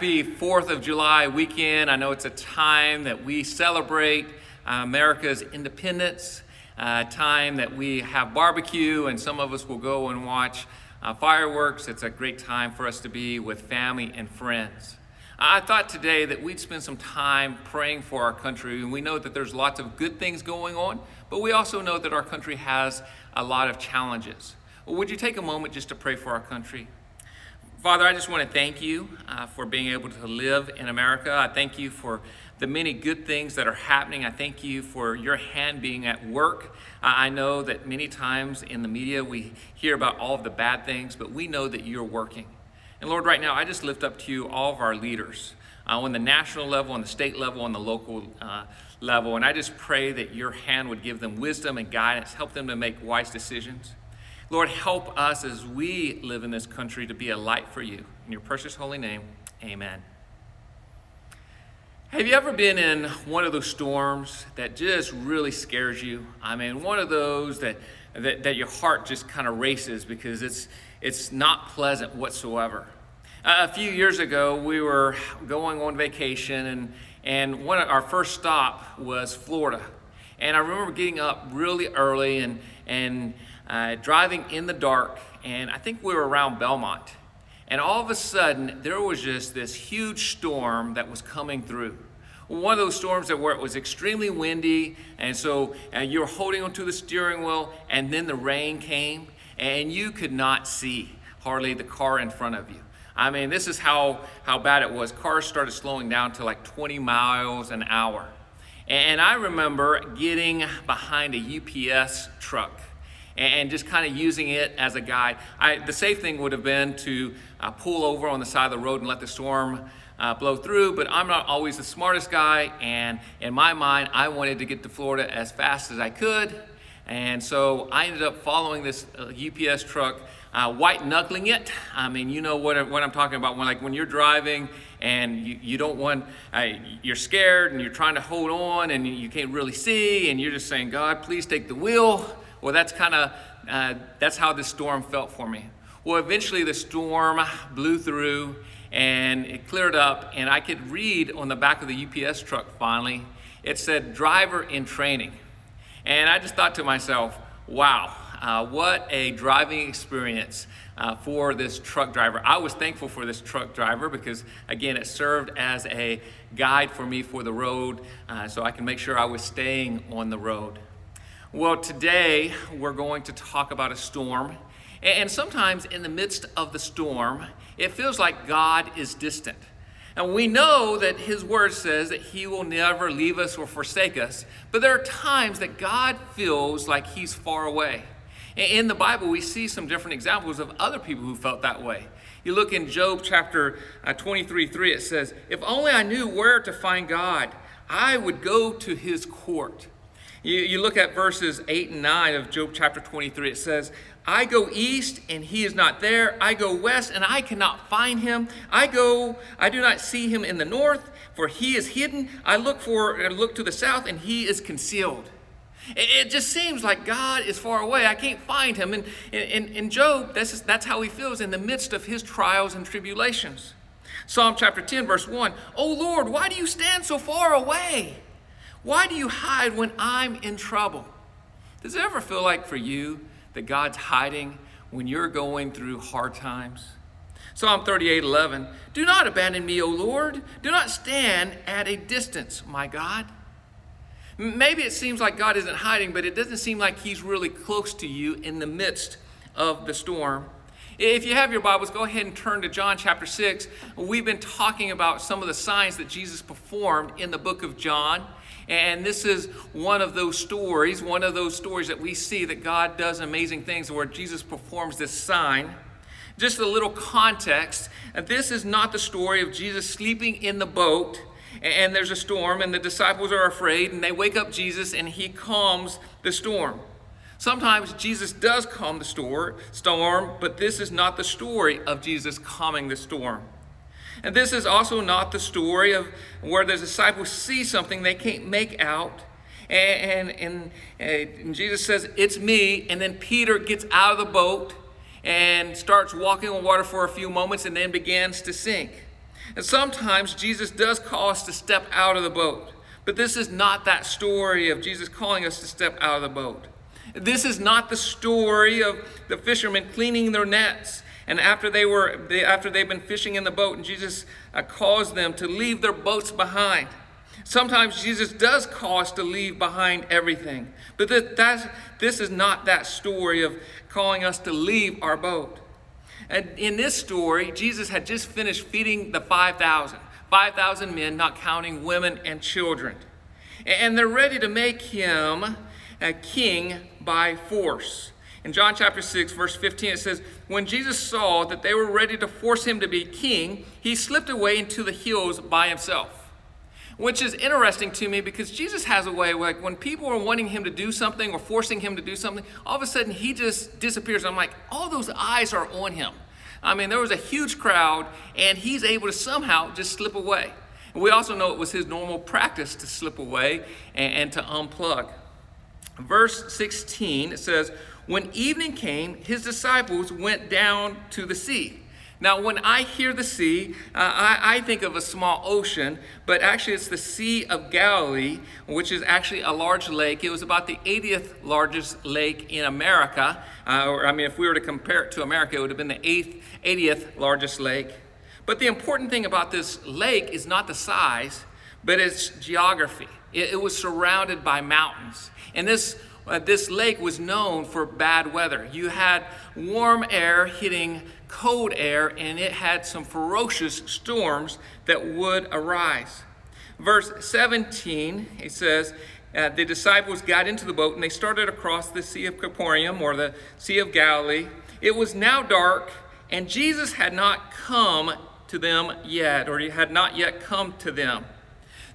Happy 4th of July weekend. I know it's a time that we celebrate uh, America's independence, a time that we have barbecue, and some of us will go and watch uh, fireworks. It's a great time for us to be with family and friends. I thought today that we'd spend some time praying for our country, and we know that there's lots of good things going on, but we also know that our country has a lot of challenges. Well, would you take a moment just to pray for our country? Father, I just want to thank you uh, for being able to live in America. I thank you for the many good things that are happening. I thank you for your hand being at work. Uh, I know that many times in the media we hear about all of the bad things, but we know that you're working. And Lord, right now, I just lift up to you all of our leaders uh, on the national level, on the state level, on the local uh, level. And I just pray that your hand would give them wisdom and guidance, help them to make wise decisions. Lord, help us as we live in this country to be a light for you. In your precious holy name, amen. Have you ever been in one of those storms that just really scares you? I mean, one of those that, that, that your heart just kind of races because it's, it's not pleasant whatsoever. A few years ago, we were going on vacation, and, and one of our first stop was Florida. And I remember getting up really early and, and uh, driving in the dark, and I think we were around Beaumont. And all of a sudden, there was just this huge storm that was coming through. One of those storms that where it was extremely windy, and so uh, you were holding onto the steering wheel, and then the rain came, and you could not see hardly the car in front of you. I mean, this is how, how bad it was. Cars started slowing down to like 20 miles an hour. And I remember getting behind a UPS truck and just kind of using it as a guide. I, the safe thing would have been to uh, pull over on the side of the road and let the storm uh, blow through, but I'm not always the smartest guy, and in my mind, I wanted to get to Florida as fast as I could, and so I ended up following this uh, UPS truck. Uh, white knuckling it. I mean, you know what, what I'm talking about. When like when you're driving and you, you don't want, uh, you're scared and you're trying to hold on and you can't really see and you're just saying, God, please take the wheel. Well, that's kind of uh, that's how this storm felt for me. Well, eventually the storm blew through and it cleared up, and I could read on the back of the UPS truck finally. It said driver in training. And I just thought to myself, wow, uh, what a driving experience uh, for this truck driver. I was thankful for this truck driver because, again, it served as a guide for me for the road uh, so I can make sure I was staying on the road. Well, today we're going to talk about a storm. And sometimes in the midst of the storm, it feels like God is distant. And we know that His Word says that He will never leave us or forsake us, but there are times that God feels like He's far away. In the Bible, we see some different examples of other people who felt that way. You look in Job chapter uh, 23 3, it says, If only I knew where to find God, I would go to His court. You, you look at verses 8 and 9 of Job chapter 23. It says, I go east and he is not there. I go west and I cannot find him. I go, I do not see him in the north, for he is hidden. I look for, I look to the south and he is concealed. It, just seems like God is far away. I can't find him. And in, in Job, that's, just, that's how he feels in the midst of his trials and tribulations. Psalm chapter 10, verse 1 Oh Lord, why do you stand so far away? Why do you hide when I'm in trouble? Does it ever feel like for you that God's hiding when you're going through hard times? Psalm 38 11. Do not abandon me, O Lord. Do not stand at a distance, my God. Maybe it seems like God isn't hiding, but it doesn't seem like He's really close to you in the midst of the storm. If you have your Bibles, go ahead and turn to John chapter 6. We've been talking about some of the signs that Jesus performed in the book of John. And this is one of those stories, one of those stories that we see that God does amazing things where Jesus performs this sign. Just a little context this is not the story of Jesus sleeping in the boat And there's a storm, and the disciples are afraid, and they wake up Jesus, and he calms the storm. Sometimes Jesus does calm the storm, but this is not the story of Jesus calming the storm. And this is also not the story of where the disciples see something they can't make out. And, and, uh, and, Jesus says, It's me. And then Peter gets out of the boat and starts walking on water for a few moments and then begins to sink. And sometimes Jesus does call us to step out of the boat. But this is not that story of Jesus calling us to step out of the boat. This is not the story of the fishermen cleaning their nets. And after they were, they, after they've been fishing in the boat, and Jesus uh, calls them to leave their boats behind. Sometimes Jesus does call us to leave behind everything. But that, that's, this is not that story of calling us to leave our boat. And in this story, Jesus had just finished feeding the 5,000. 5,000 men, not counting women and children. And they're ready to make him a king by force. In John chapter 6, verse 15, it says, When Jesus saw that they were ready to force him to be king, he slipped away into the hills by himself. Which is interesting to me because Jesus has a way, like when people are wanting him to do something or forcing him to do something, all of a sudden he just disappears. I'm like, all those eyes are on him. I mean, there was a huge crowd, and he's able to somehow just slip away. And we also know it was his normal practice to slip away and, and to unplug. Verse 16, it says, When evening came, his disciples went down to the sea. Now, when I hear the sea, uh, I, I, think of a small ocean, but actually it's the Sea of Galilee, which is actually a large lake. It was about the 80th largest lake in America. Uh, or, I mean, if we were to compare it to America, it would have been the 8th, 80th largest lake. But the important thing about this lake is not the size, but its geography. It, it was surrounded by mountains. And this, uh, this lake was known for bad weather. You had warm air hitting cold air, and it had some ferocious storms that would arise. Verse 17, it says, uh, the disciples got into the boat and they started across the Sea of Capernaum or the Sea of Galilee. It was now dark, and Jesus had not come to them yet, or he had not yet come to them.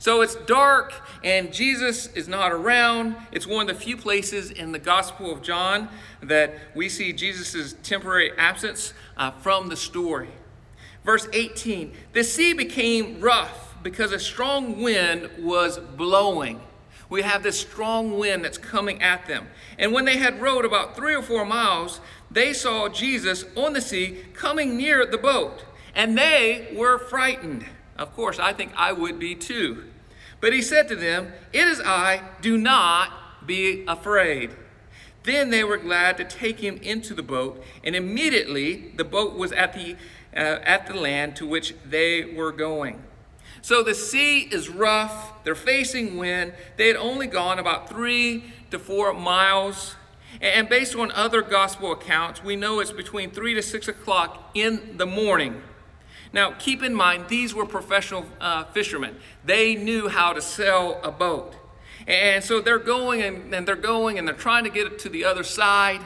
So it's dark and Jesus is not around. It's one of the few places in the Gospel of John that we see Jesus' temporary absence uh, from the story. Verse 18 The sea became rough because a strong wind was blowing. We have this strong wind that's coming at them. And when they had rowed about three or four miles, they saw Jesus on the sea coming near the boat, and they were frightened. Of course, I think I would be too. But he said to them, It is I, do not be afraid. Then they were glad to take him into the boat, and immediately the boat was at the, uh, at the land to which they were going. So the sea is rough, they're facing wind. They had only gone about three to four miles. And based on other gospel accounts, we know it's between three to six o'clock in the morning. Now, keep in mind, these were professional uh, fishermen. They knew how to sail a boat. And so they're going and, and they're going and they're trying to get it to the other side.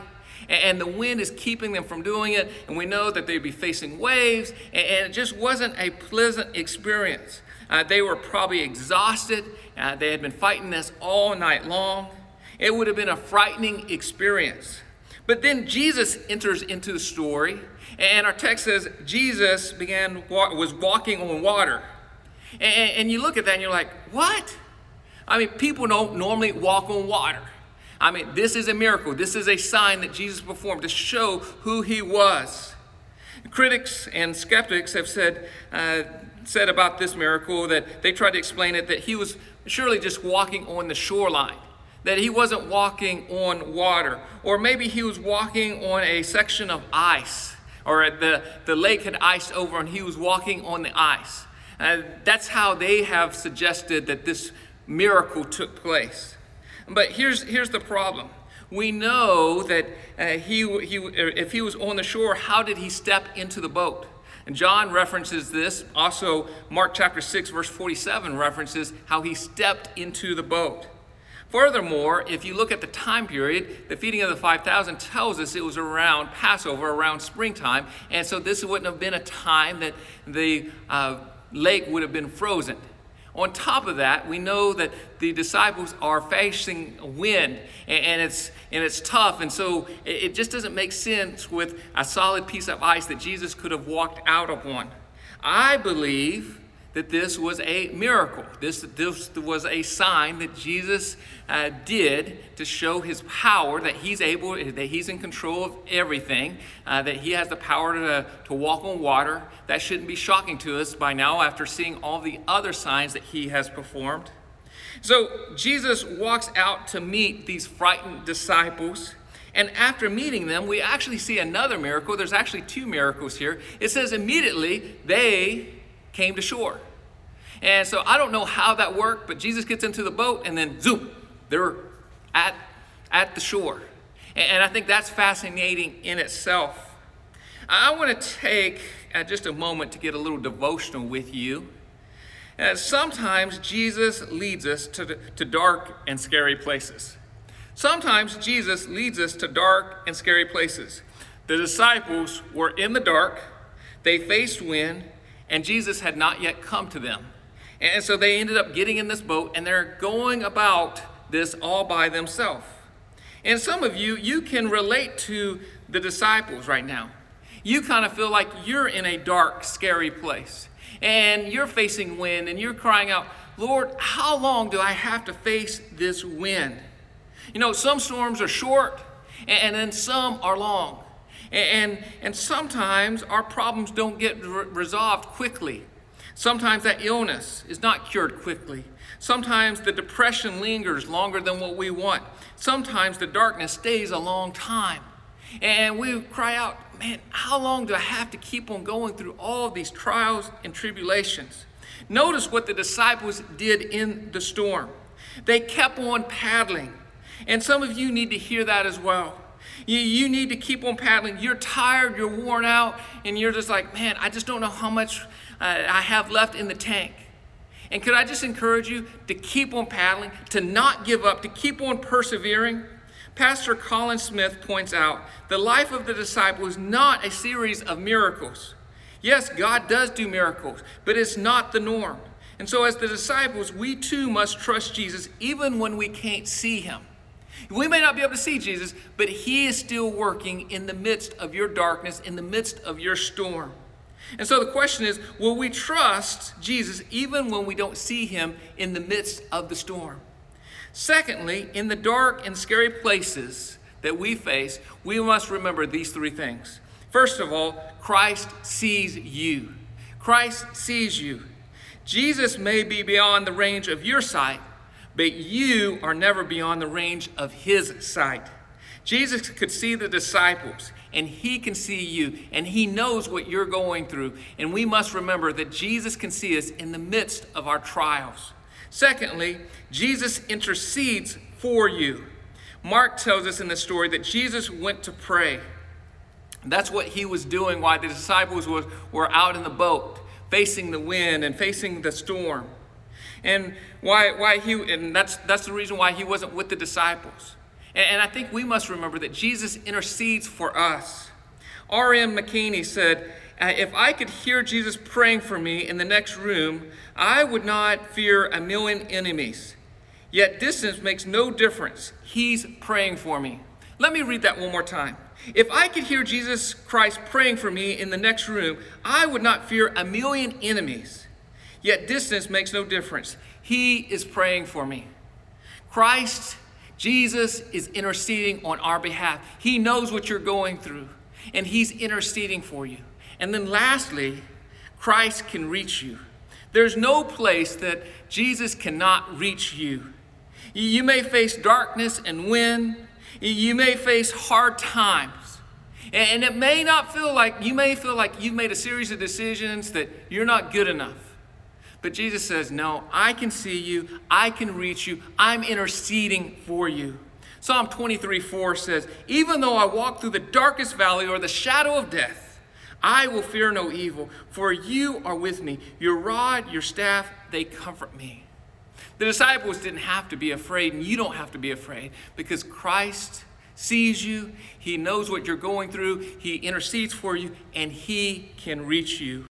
And, the wind is keeping them from doing it. And we know that they'd be facing waves. And, and it just wasn't a pleasant experience. Uh, they were probably exhausted. Uh, they had been fighting this all night long. It would have been a frightening experience. But then Jesus enters into the story and our text says Jesus began was walking on water. And, and you look at that and you're like, what? I mean, people don't normally walk on water. I mean, this is a miracle. This is a sign that Jesus performed to show who he was. Critics and skeptics have said, uh, said about this miracle that they tried to explain it that he was surely just walking on the shoreline, that he wasn't walking on water, or maybe he was walking on a section of ice or the, the lake had iced over and he was walking on the ice. Uh, that's how they have suggested that this miracle took place. But here's, here's the problem. We know that uh, he, he, if he was on the shore, how did he step into the boat? And John references this. Also, Mark chapter 6, verse 47 references how he stepped into the boat. Furthermore, if you look at the time period, the feeding of the 5,000 tells us it was around Passover, around springtime, and so this wouldn't have been a time that the uh, lake would have been frozen. On top of that, we know that the disciples are facing wind and it's, and it's tough. And so it just doesn't make sense with a solid piece of ice that Jesus could have walked out of one. I believe that this was a miracle. This, this was a sign that Jesus uh, did to show his power, that he's able, that he's in control of everything, uh, that he has the power to, to walk on water. That shouldn't be shocking to us by now after seeing all the other signs that he has performed. So Jesus walks out to meet these frightened disciples. And after meeting them, we actually see another miracle. There's actually two miracles here. It says immediately they came to shore. And so I don't know how that worked, but Jesus gets into the boat and then zoom, they're at, at the shore. And I think that's fascinating in itself. I want to take uh, just a moment to get a little devotional with you. Uh, sometimes Jesus leads us to, to dark and scary places. Sometimes Jesus leads us to dark and scary places. The disciples were in the dark, they faced wind, and Jesus had not yet come to them. And so they ended up getting in this boat and they're going about this all by themselves. And some of you, you can relate to the disciples right now. You kind of feel like you're in a dark, scary place. And you're facing wind and you're crying out, Lord, how long do I have to face this wind? You know, some storms are short and, then some are long. And, and, sometimes our problems don't get re- resolved quickly. Sometimes that illness is not cured quickly. Sometimes the depression lingers longer than what we want. Sometimes the darkness stays a long time. And we cry out, man, how long do I have to keep on going through all these trials and tribulations? Notice what the disciples did in the storm. They kept on paddling. And some of you need to hear that as well. You, you need to keep on paddling. You're tired, you're worn out, and you're just like, man, I just don't know how much uh, I have left in the tank. And could I just encourage you to keep on paddling, to not give up, to keep on persevering? Pastor Colin Smith points out the life of the disciple is not a series of miracles. Yes, God does do miracles, but it's not the norm. And so, as the disciples, we too must trust Jesus even when we can't see him. We may not be able to see Jesus, but he is still working in the midst of your darkness, in the midst of your storm. And so the question is will we trust Jesus even when we don't see him in the midst of the storm? Secondly, in the dark and scary places that we face, we must remember these three things. First of all, Christ sees you. Christ sees you. Jesus may be beyond the range of your sight, but you are never beyond the range of his sight. Jesus could see the disciples and he can see you and he knows what you're going through. And we must remember that Jesus can see us in the midst of our trials. Secondly, Jesus intercedes for you. Mark tells us in the story that Jesus went to pray. That's what he was doing while the disciples were, were out in the boat, facing the wind and facing the storm. And why, why he and that's that's the reason why he wasn't with the disciples. And I think we must remember that Jesus intercedes for us. R.M. M'Cheyne said, uh, If I could hear Jesus praying for me in the next room, I would not fear a million enemies. Yet distance makes no difference. He's praying for me. Let me read that one more time. If I could hear Jesus Christ praying for me in the next room, I would not fear a million enemies. Yet distance makes no difference. He is praying for me. Christ Jesus is interceding on our behalf. He knows what you're going through, and He's interceding for you. And then lastly, Christ can reach you. There's no place that Jesus cannot reach you. You may face darkness and wind, you may face hard times. And it may not feel like, you may feel like you've made a series of decisions that you're not good enough. But Jesus says, No, I can see you, I can reach you, I'm interceding for you. Psalm 23 4 says, Even though I walk through the darkest valley or the shadow of death, I will fear no evil, for you are with me. Your rod, your staff, they comfort me. The disciples didn't have to be afraid, and you don't have to be afraid because Christ sees you, He knows what you're going through, He intercedes for you, and He can reach you.